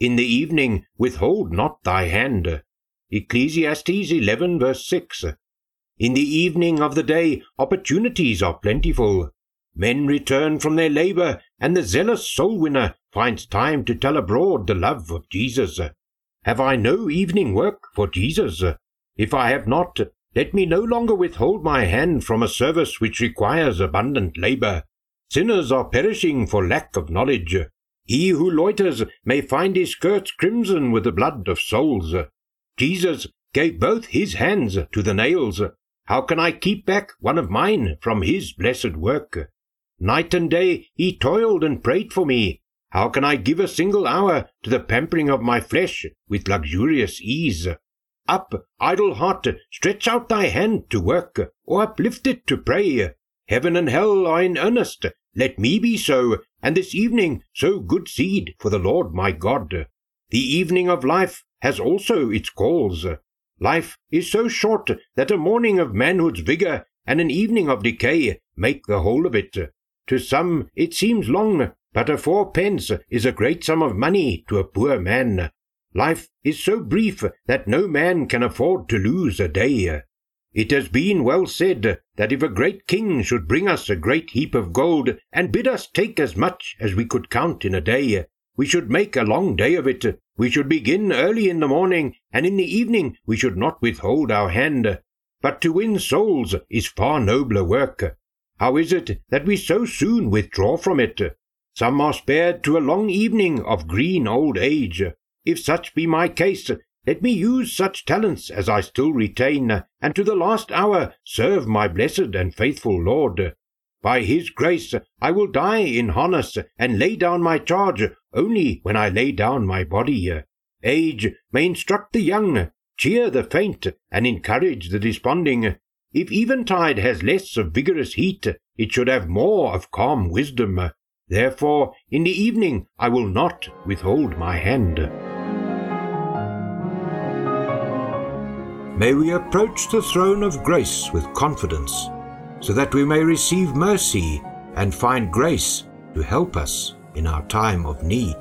In the evening withhold not thy hand. Ecclesiastes 11 verse 6. In the evening of the day opportunities are plentiful. Men return from their labor, and the zealous soul winner finds time to tell abroad the love of Jesus. Have I no evening work for Jesus? If I have not, let me no longer withhold my hand from a service which requires abundant labor. Sinners are perishing for lack of knowledge. He who loiters may find his skirts crimson with the blood of souls. Jesus gave both his hands to the nails. How can I keep back one of mine from his blessed work? Night and day he toiled and prayed for me. How can I give a single hour to the pampering of my flesh with luxurious ease? Up, idle heart, stretch out thy hand to work, or uplift it to pray. Heaven and hell are in earnest. Let me be so, and this evening sow good seed for the Lord my God. The evening of life has also its calls. Life is so short that a morning of manhood's vigour and an evening of decay make the whole of it. To some it seems long, but a fourpence is a great sum of money to a poor man. Life is so brief that no man can afford to lose a day. It has been well said that if a great king should bring us a great heap of gold and bid us take as much as we could count in a day, we should make a long day of it. We should begin early in the morning, and in the evening we should not withhold our hand. But to win souls is far nobler work. How is it that we so soon withdraw from it? Some are spared to a long evening of green old age. If such be my case, let me use such talents as I still retain, and to the last hour serve my blessed and faithful Lord. By his grace I will die in harness, and lay down my charge only when I lay down my body. Age may instruct the young, cheer the faint, and encourage the desponding. If eventide has less of vigorous heat, it should have more of calm wisdom. Therefore, in the evening I will not withhold my hand. May we approach the throne of grace with confidence, so that we may receive mercy and find grace to help us in our time of need.